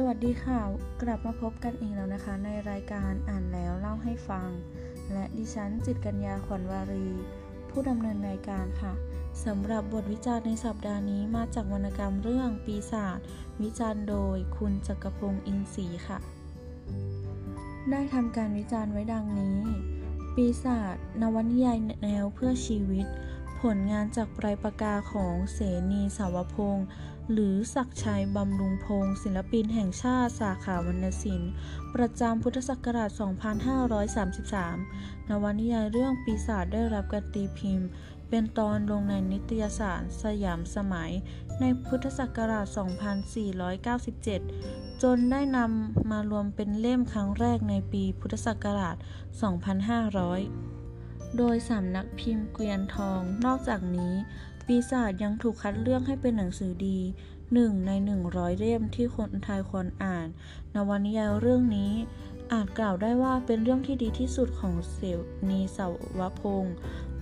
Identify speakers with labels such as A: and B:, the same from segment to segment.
A: สวัสดีค่ะ กลับมาพบกันอีกแล้วนะคะ ในรายการอ่านแล้วเล่าให้ฟัง และดิฉันจิตกัญญาขวัญวารี ผู้ดำเนินรายการค่ะสำหรับบทวิจารณ์ในสัปดาห์นี้มาจากวรรณกรรมเรื่องปีศาจวิจารณ์โดยคุณจักรพงศ์อินทรีค่ะ ได้ทำการวิจารณ์ไว้ดังนี้ ปีศาจนวนิยายแนวเพื่อชีวิต ผลงานจากปลายปากกาของเสนีสาวพงศ์ หรือศักชัยบำรุงพงศ์ศิลปินแห่งชาติสาขาวรรณศิลป์ ประจำพุทธศักราช 2533 นวนิยายเรื่องปีศาจได้รับการตีพิมพ์ เป็นตอนลงในนิตยสารสยามสมัย ในพุทธศักราช 2497 จนได้นำมารวมเป็นเล่มครั้งแรกในปีพุทธศักราช 2500โดยสำนักพิมพ์เกวียนทอง นอกจากนี้ ปีศาจยังถูกคัดเลือกให้เป็นหนังสือดีหนึ่งใน 100 เล่มที่คนไทยควรอ่าน นวนิยายเรื่องนี้ อาจกล่าวได้ว่าเป็นเรื่องที่ดีที่สุดของเสนีสาวพงศ์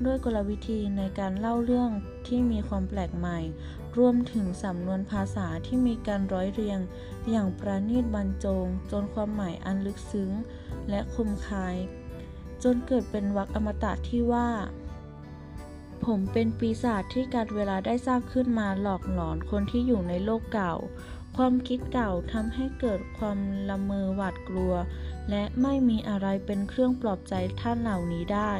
A: ด้วยกลวิธีในการเล่าเรื่องที่มีความแปลกใหม่ รวมถึงสำนวนภาษาที่มีการร้อยเรียง อย่างประณีตบรรจง จนความหมายอันลึกซึ้ง และคมคาย จนเกิดเป็นวรรคอมตะที่ว่า ผมเป็นปีศาจที่การเวลาได้สร้างขึ้นมาหลอกหลอนคนที่อยู่ในโลกเก่า ความคิดเก่าทำให้เกิดความละเมอหวาดกลัว และไม่มีอะไรเป็นเครื่องปลอบใจท่านเหล่านี้ได้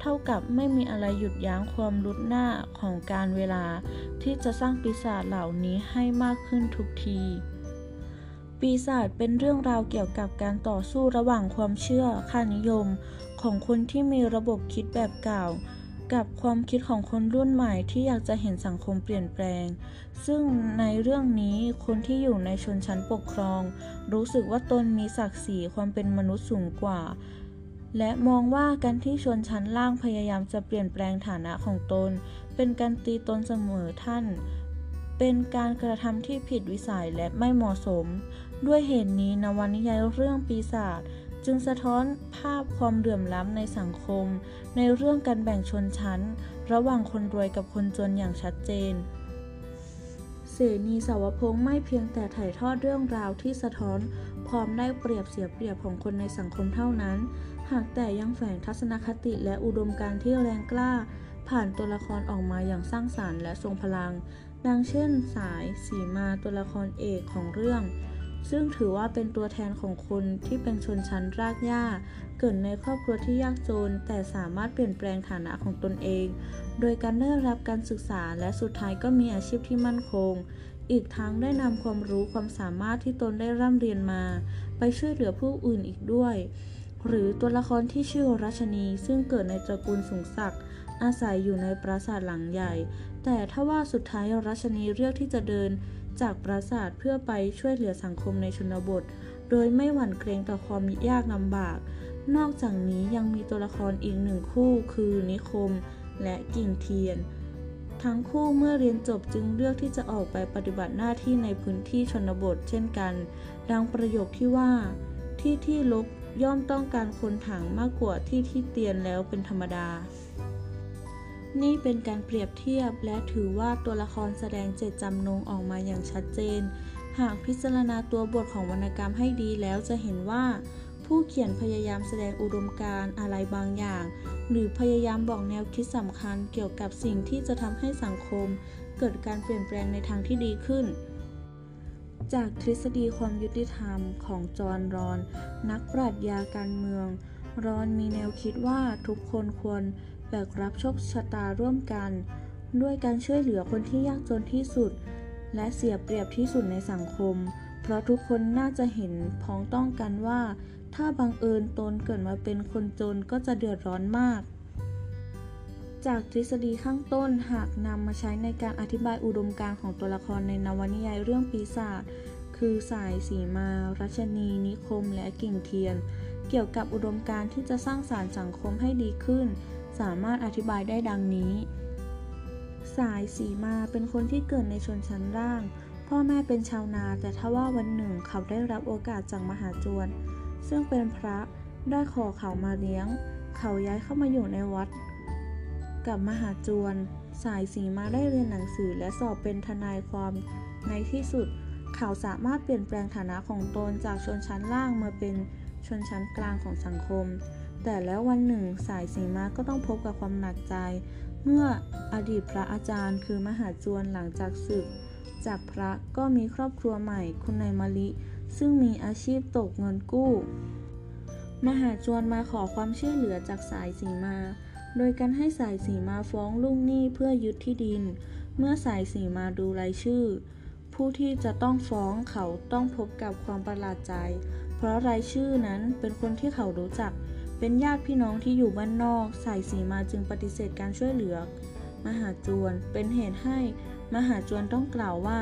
A: เท่ากับไม่มีอะไรหยุดยั้งความรุดหน้าของการเวลา ที่จะสร้างปีศาจเหล่านี้ให้มากขึ้นทุกทีปีศาจเป็นเรื่องราวเกี่ยวกับการต่อสู้ระหว่างความเชื่อค่านิยม ของคนที่มีระบบคิดแบบเก่า กับความคิดของคนรุ่นใหม่ที่อยากจะเห็นสังคมเปลี่ยนแปลง ซึ่งในเรื่องนี้คนที่อยู่ในชนชั้นปกครอง รู้สึกว่าตนมีศักดิ์ศรีความเป็นมนุษย์สูงกว่า และมองว่าการที่ชนชั้นล่างพยายามจะเปลี่ยนแปลงฐานะของตน เป็นการตีตนเสมอท่าน เป็นการกระทำที่ผิดวิสัยและไม่เหมาะสม ด้วยเหตุนี้นวนิยายเรื่องปีศาจ จึงสะท้อนภาพความเหลื่อมล้ำในสังคม ในเรื่องการแบ่งชนชั้น ระหว่างคนรวยกับคนจนอย่างชัดเจน เสนีสาวพงษ์ไม่เพียงแต่ถ่ายทอดเรื่องราวที่สะท้อนความได้เปรียบเสียเปรียบของคนในสังคมเท่านั้น หากแต่ยังแฝงทัศนคติและอุดมการณ์ที่แรงกล้า ผ่านตัวละครออกมาอย่างสร้างสารรค์และทรงพลัง ดังเช่น สาย สีมาตัวละครเอกของเรื่อง ซึ่งถือว่าเป็นตัวแทนของคนที่เป็นชนชั้นรากหญ้า เกิดในครอบครัวที่ยากจน แต่สามารถเปลี่ยนแปลงฐานะของตนเอง โดยการได้รับการศึกษาและสุดท้ายก็มีอาชีพที่มั่นคง อีกทั้งได้นำความรู้ความสามารถที่ตนได้ร่ำเรียนมา ไปช่วยเหลือผู้อื่นอีกด้วย หรือตัวละครที่ชื่อรัชนีซึ่งเกิดในตระกูลสูงศักดิ์อาศัยอยู่ในปราสาทหลังใหญ่ แต่ถ้าว่าสุดท้ายรัชนีเลือกที่จะเดิน จากปราสาทเพื่อไปช่วยเหลือสังคมในชนบท โดยไม่หวั่นเกรงต่อความยากลำบาก นอกจากนี้ยังมีตัวละครอีกหนึ่งคู่คือนิคมและกิ่งเทียน ทั้งคู่เมื่อเรียนจบจึงเลือกที่จะออกไปปฏิบัติหน้าที่ในพื้นที่ชนบทเช่นกัน ดังประโยคที่ว่า ที่ที่ลกย่อมต้องการคนถังมากกว่าที่ที่เตียนแล้วเป็นธรรมดา นี่เป็นการเปรียบเทียบและถือว่าตัวละครแสดงเจตจำนงออกมาอย่างชัดเจน หากพิจารณาตัวบทของวรรณกรรมให้ดีแล้วจะเห็นว่า ผู้เขียนพยายามแสดงอุดมการณ์อะไรบางอย่าง หรือพยายามบอกแนวคิดสำคัญเกี่ยวกับสิ่งที่จะทำให้สังคม เกิดการเปลี่ยนแปลงในทางที่ดีขึ้นจากทฤษฎีความยุติธรรมของจอห์นรอน นักปรัชญาการเมือง รอนมีแนวคิดว่าทุกคนควร แบกรับโชคชะตาร่วมกัน ด้วยการช่วยเหลือคนที่ยากจนที่สุด และเสียเปรียบที่สุดในสังคม เพราะทุกคนน่าจะเห็นพ้องต้องกันว่า ถ้าบังเอิญตนเกิดมาเป็นคนจนก็จะเดือดร้อนมาก จากทฤษฎีข้างต้นหากนำมาใช้ในการอธิบายอุดมการณ์ของตัวละครในนวนิยายเรื่องปีศาจคือสายสีมา รัชนี นิคม และกิ่งเทียน เกี่ยวกับอุดมการณ์ที่จะสร้างสารรค์สังคมให้ดีขึ้น สามารถอธิบายได้ดังนี้ สายสีมาเป็นคนที่เกิดในชนชั้นล่าง พ่อแม่เป็นชาวนาแต่ถ้าว่าวันหนึ่งเขาได้รับโอกาสจากมหาจวน ซึ่งเป็นพระได้ขอเขามาเลี้ยง เขาย้ายเข้ามาอยู่ในวัด กับมหาจวน สายสีมาได้เรียนหนังสือและสอบเป็นทนายความในที่สุด เขาสามารถเปลี่ยนแปลงฐานะของตนจากชนชั้นล่างมาเป็นชนชั้นกลางของสังคม แต่แล้ววันหนึ่งสายสีมาก็ต้องพบกับความหนักใจ เมื่ออดีตพระอาจารย์คือมหาจวนหลังจากศึก จากพระก็มีครอบครัวใหม่คุณนายมะลิ ซึ่งมีอาชีพตกเงินกู้ มหาจวนมาขอความช่วยเหลือจากสายสีมา โดยการให้สายสีมาฟ้องลุงหนี้เพื่อยึดที่ดิน เมื่อสายสีมาดูรายชื่อ ผู้ที่จะต้องฟ้องเขาต้องพบกับความประหลาดใจ เพราะรายชื่อนั้นเป็นคนที่เขารู้จักเเป็นญาติพี่น้องที่อยู่บ้านนอก สายสีมาจึงปฏิเสธการช่วยเหลือ มหาจวนเป็นเหตุให้มหาจวนต้องกล่าวว่า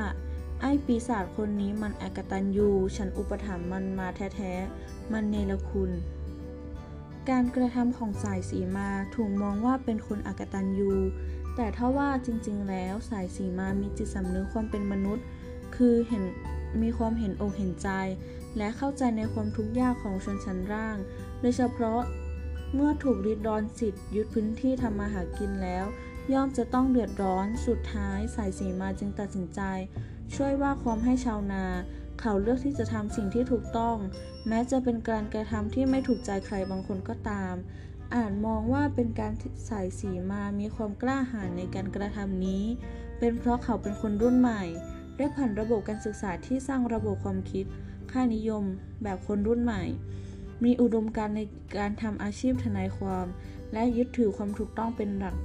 A: ไอ้ปีศาจคนนี้มันอกตันยูฉันอุปถัมภ์มันมาแท้ๆ มันเนรคุณ การกระทำของสายสีมาถูกมองว่าเป็นคนอกตันยูแต่ถ้าว่าจริงๆ แล้วสายสีมามีจิตสำนึกความเป็นมนุษย์ คือเห็นมีความเห็นอกเห็นใจ และเข้าใจในความทุกข์ยากของชนชั้นล่าง โดยเฉพาะเมื่อถูกริดรอนสิทธิ์ยึดพื้นที่ทำมาหากินแล้ว ย่อมจะต้องเดือดร้อนสุดท้ายสายสีมาจึงตัดสินใจ ช่วยว่าความให้ชาวนา เขาเลือกที่จะทำสิ่งที่ถูกต้อง แม้จะเป็นการกระทำที่ไม่ถูกใจใครบางคนก็ตาม อาจมองว่าเป็นการสายสีมามีความกล้าหาญในการกระทำนี้ เป็นเพราะเขาเป็นคนรุ่นใหม่ ได้ผ่านระบบการศึกษาที่สร้างระบบความคิด ค่านิยม แบบคนรุ่นใหม่ มีอุดมการณ์ในการทำอาชีพทนายความ และยึดถือความถูกต้องเป็นหลัก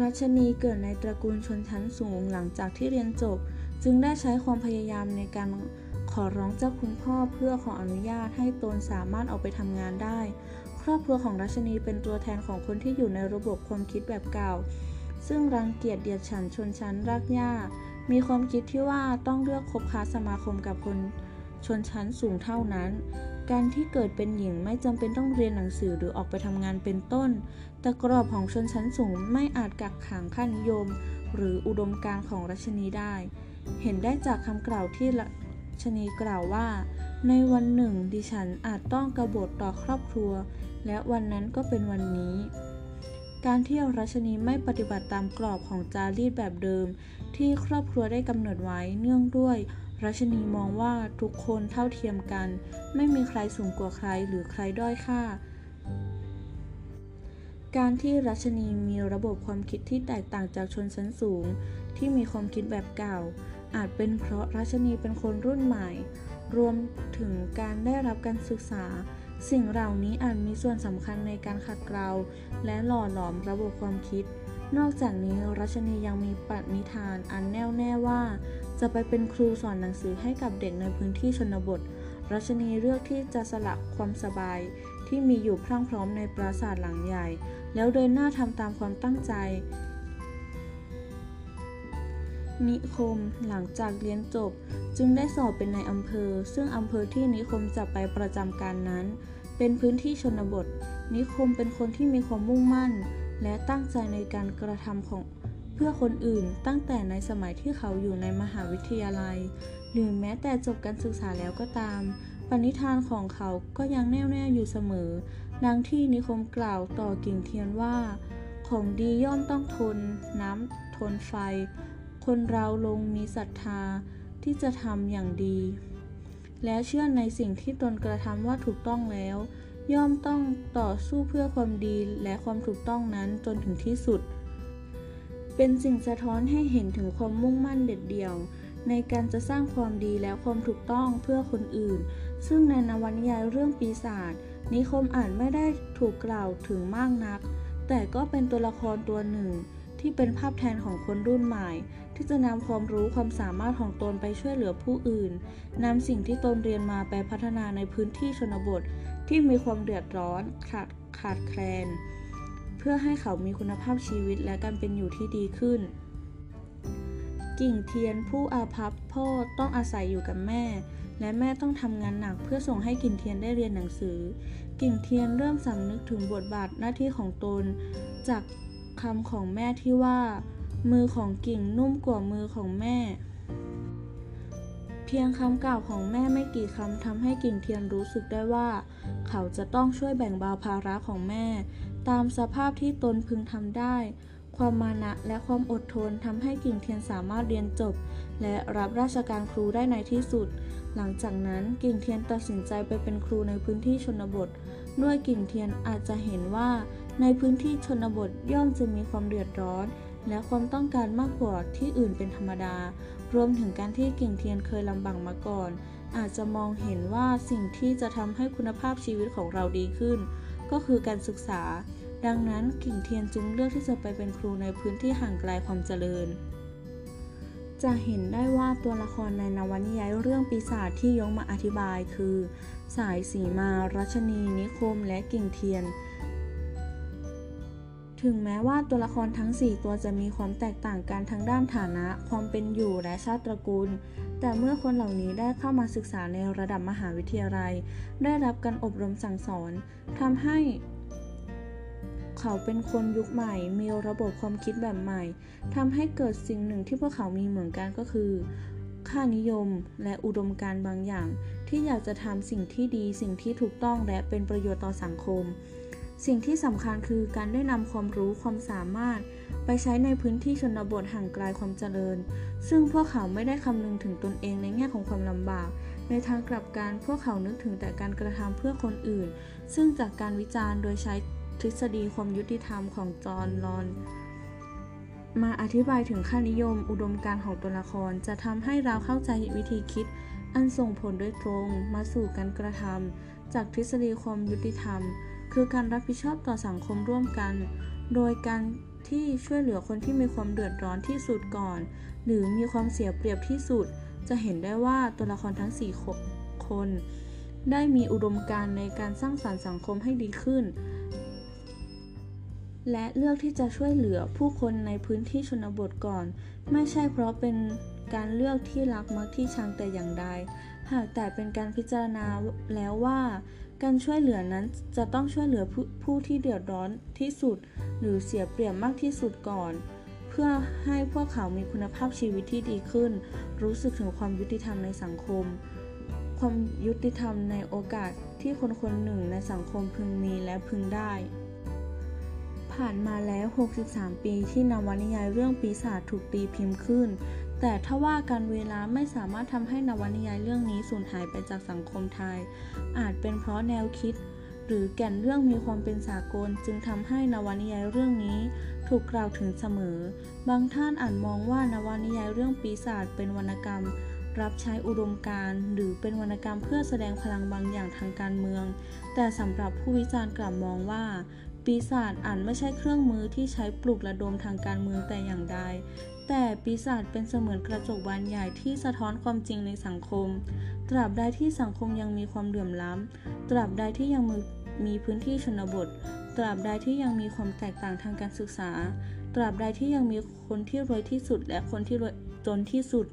A: รัชนีเกิดในตระกูลชนชั้นสูงหลังจากที่เรียนจบ จึงได้ใช้ความพยายามในการขอร้องเจ้าคุณพ่อเพื่อขออนุญาตให้ตนสามารถออกไปทำงานได้ ครอบครัวของรัชนีเป็นตัวแทนของคนที่อยู่ในระบบความคิดแบบเก่า ซึ่งรังเกียจเดียดฉันชนชั้นรากหญ้ามีความคิดที่ว่าต้องเลือกคบค้าสมาคมกับคน ชนชั้นสูงเท่านั้น การที่เกิดเป็นหญิงไม่จำเป็นต้องเรียนหนังสือหรือออกไปทำงานเป็นต้น แต่กรอบของชนชั้นสูงไม่อาจกักขังค่านิยม หรืออุดมการณ์ของรัชนีได้ เห็นได้จากคำกล่าวที่รัชนีกล่าวว่า ในวันหนึ่งดิฉันอาจต้องกระบฏต่อครอบครัว และวันนั้นก็เป็นวันนี้การที่รัชนีไม่ปฏิบัติตามกรอบของจารีตแบบเดิม ที่ครอบครัวได้กำหนดไว้เนื่องด้วย รัชนีมองว่าทุกคนเท่าเทียมกัน ไม่มีใครสูงกว่าใครหรือใครด้อยค่า การที่รัชนีมีระบบความคิดที่แตกต่างจากชนชั้นสูง ที่มีความคิดแบบเก่า อาจเป็นเพราะรัชนีเป็นคนรุ่นใหม่ รวมถึงการได้รับการศึกษา สิ่งเหล่านี้อาจมีส่วนสำคัญในการขัดเกลาและหล่อหลอมระบบความคิดนอกจากนี้รัชนียังมีปณิธานอันแน่วแน่ว่า จะไปเป็นครูสอนหนังสือให้กับเด็กในพื้นที่ชนบท รัชนีเลือกที่จะสละความสบายที่มีอยู่พรั่งพร้อมในปราสาทหลังใหญ่ แล้วเดินหน้าทำตามความตั้งใจ นิคมหลังจากเรียนจบ จึงได้สอบเป็นในอำเภอ ซึ่งอำเภอที่นิคมจะไปประจำการนั้น เป็นพื้นที่ชนบท นิคมเป็นคนที่มีความมุ่งมั่น และตั้งใจในการกระทำของ เพื่อคนอื่นตั้งแต่ในสมัยที่เขาอยู่ในมหาวิทยาลัย หรือแม้แต่จบการศึกษาแล้วก็ตาม ปณิธานของเขาก็ยังแน่วแน่อยู่เสมอ ดังที่นิคมกล่าวต่อกิ่งเทียนว่า ของดีย่อมต้องทน น้ำทนไฟ คนเราลงมีศรัทธาที่จะทำอย่างดี และเชื่อในสิ่งที่ตนกระทำว่าถูกต้องแล้ว ย่อมต้องต่อสู้เพื่อความดีและความถูกต้องนั้นจนถึงที่สุด เป็นสิ่งสะท้อนให้เห็นถึงความมุ่งมั่นเด็ดเดี่ยว ในการจะสร้างความดีและความถูกต้องเพื่อคนอื่น ซึ่งในนวนิยายเรื่องปีศาจนิคมอ่านไม่ได้ถูกกล่าวถึงมากนัก แต่ก็เป็นตัวละครตัวหนึ่ง ที่เป็นภาพแทนของคนรุ่นใหม่ ที่จะนำความรู้ความสามารถของตนไปช่วยเหลือผู้อื่นนำสิ่งที่ตนเรียนมาไปพัฒนาในพื้นที่ชนบทที่มีความเดือดร้อนขาดขาดแคลน พื่อให้เขามีคุณภาพชีวิตและการเป็นอยู่ที่ดีขึ้น กิ่งเทียนผู้อาภัพพ่อต้องอาศัยอยู่กับแม่ และแม่ต้องทำงานหนักเพื่อส่งให้กิ่งเทียนได้เรียนหนังสือ กิ่งเทียนเริ่มสำนึกถึงบทบาทหน้าที่ของตน จากคำของแม่ที่ว่า มือของกิ่งนุ่มกว่ามือของแม่เพียงคำกล่าวของแม่ไม่กี่คำทำให้กิ่งเทียนรู้สึกได้ว่า เขาจะต้องช่วยแบ่งเบาภาระของแม่ ตามสภาพที่ตนพึงทำได้คความมานะและความอดทนทำให้กิ่งเทียนสามารถเรียนจบ และรับราชการครูได้ในที่สุด หลังจากนั้นกิ่งเทียนตัดสินใจไปเป็นครูในพื้นที่ชนบท ด้วยกิ่งเทียนอาจจะเห็นว่า ในพื้นที่ชนบทย่อมจะมีความเดือดร้อน และความต้องการมากกว่าที่อื่นเป็นธรรมดา รวมถึงการที่กิ่งเทียนเคยลำบากมาก่อน อาจจะมองเห็นว่าสิ่งที่จะทำให้คุณภาพชีวิตของเราดีขึ้นก็คือการศึกษา ดังนั้นกิ่งเทียนจึงเลือกที่จะไปเป็นครูในพื้นที่ห่างไกลความเจริญ จะเห็นได้ว่าตัวละครในนวนิยายเรื่องปีศาจที่ยงมาอธิบายคือ สายสีมา รัชนี นิคม และกิ่งเทียน ถึงแม้ว่าตัวละครทั้ง 4 ตัวจะมีความแตกต่างกันทั้งด้านฐานะ ความเป็นอยู่และชาติตระกูลแต่เมื่อคนเหล่านี้ได้เข้ามาศึกษาในระดับมหาวิทยาลัย ได้รับการอบรมสั่งสอนทำให้ เขาเป็นคนยุคใหม่ มีระบบความคิดแบบใหม่ ทำให้เกิดสิ่งหนึ่งที่พวกเขามีเหมือนกันก็คือ ค่านิยมและอุดมการณ์บางอย่าง ที่อยากจะทำสิ่งที่ดี สิ่งที่ถูกต้องและเป็นประโยชน์ต่อสังคม สิ่งที่สำคัญคือการได้นำความรู้ความสามารถ ไปใช้ในพื้นที่ชนบทห่างไกลความเจริญ ซึ่งพวกเขาไม่ได้คำนึงถึงตนเองในแง่ของความลำบากในทางกลับกันพวกเขานึกถึงแต่การกระทำเพื่อคนอื่น ซึ่งจากการวิจารณ์โดยใช้ ทฤษฎีความยุติธรรมของจอห์นลอน มาอธิบายถึงค่านิยมอุดมการของตัวละครจะทำให้เราเข้าใจวิธีคิด อันส่งผลโดยตรงมาสู่การกระทำจากทฤษฎีความยุติธรรม คือการรับผิดชอบต่อสังคมร่วมกัน โดยการที่ช่วยเหลือคนที่มีความเดือดร้อนที่สุดก่อน หรือมีความเสียเปรียบที่สุด จะเห็นได้ว่าตัวละครทั้ง 4 คน ได้มีอุดมการณ์ในการสร้างสรรค์สังคมให้ดีขึ้น และเลือกที่จะช่วยเหลือผู้คนในพื้นที่ชนบทก่อน ไม่ใช่เพราะเป็นการเลือกที่รักมักที่ชังแต่อย่างใด หากแต่เป็นการพิจารณาแล้วว่า การช่วยเหลือนั้นจะต้องช่วยเหลือผผู้ที่เดือดร้อนที่สุด หรือเสียเปรียบมากที่สุดก่อน เพื่อให้พวกเขามีคุณภาพชีวิตที่ดีขึ้น รู้สึกถึงความยุติธรรมในสังคม ความยุติธรรมในโอกาสที่คนคนหนึ่งในสังคมพึงมีและพึงได้ ผ่านมาแล้ว 63 ปีที่นวนิยายเรื่องปีศาจถูกตีพิมพ์ขึ้น แต่ถ้าว่าการเวลาไม่สามารถทำให้นวนิยายเรื่องนี้สูญหายไปจากสังคมไทย อาจเป็นเพราะแนวคิด หรือแก่นเรื่องมีความเป็นสากล จึงทำให้นวนิยายเรื่องนี้ ถูกกล่าวถึงเสมอ บางท่านอาจมองว่านวนิยายเรื่องปีศาจเป็นวรรณกรรมรับใช้อุดมการณ์หรือเป็นวรรณกรรมเพื่อแสดงพลังบางอย่างทางการเมือง แต่สำหรับผู้วิจารณ์กลับมองว่า ปีศาจอาจไม่ใช่เครื่องมือที่ใช้ปลุกระดมทางการเมืองแต่อย่างใด แต่ปีศาจเป็นเสมือนกระจกบานใหญ่ที่สะท้อนความจริงในสังคม ตราบใดที่สังคมยังมีความเหลื่อมล้ำ ตราบใดที่ยังมีมีพื้นที่ชนบท ตราบใดที่ยังมีความแตกต่างทางการศึกษา ตราบใดที่ยังมีคนที่รวยที่สุดและคนที่รวยจนที่สุด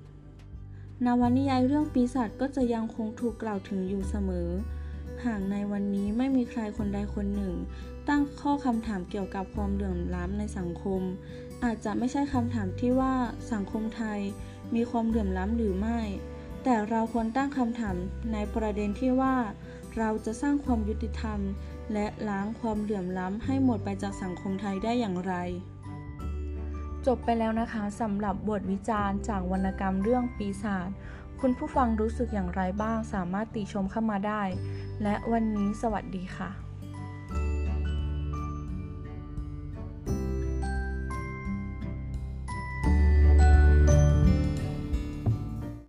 A: นวนิยายเรื่องปีศาจก็จะยังคงถูกกล่าวถึงอยู่เสมอ หากในวันนี้ไม่มีใครคนใดคนหนึ่ง ตั้งข้อคำถามเกี่ยวกับความเหลื่อมล้ำในสังคม อาจจะไม่ใช่คำถามที่ว่าสังคมไทยมีความเหลื่อมล้ำหรือไม่ แต่เราควรตั้งคำถามในประเด็นที่ว่า เราจะสร้างความยุติธรรม และล้างความเหลื่อมล้ำให้หมดไปจากสังคมไทยได้อย่างไร จบไปแล้วนะคะสำหรับบทวิจารณ์จากวรรณกรรมเรื่องปีศาจ คุณผู้ฟังรู้สึกอย่างไรบ้างสามารถติชมเข้ามาได้ และวันนี้สวัสดีค่ะ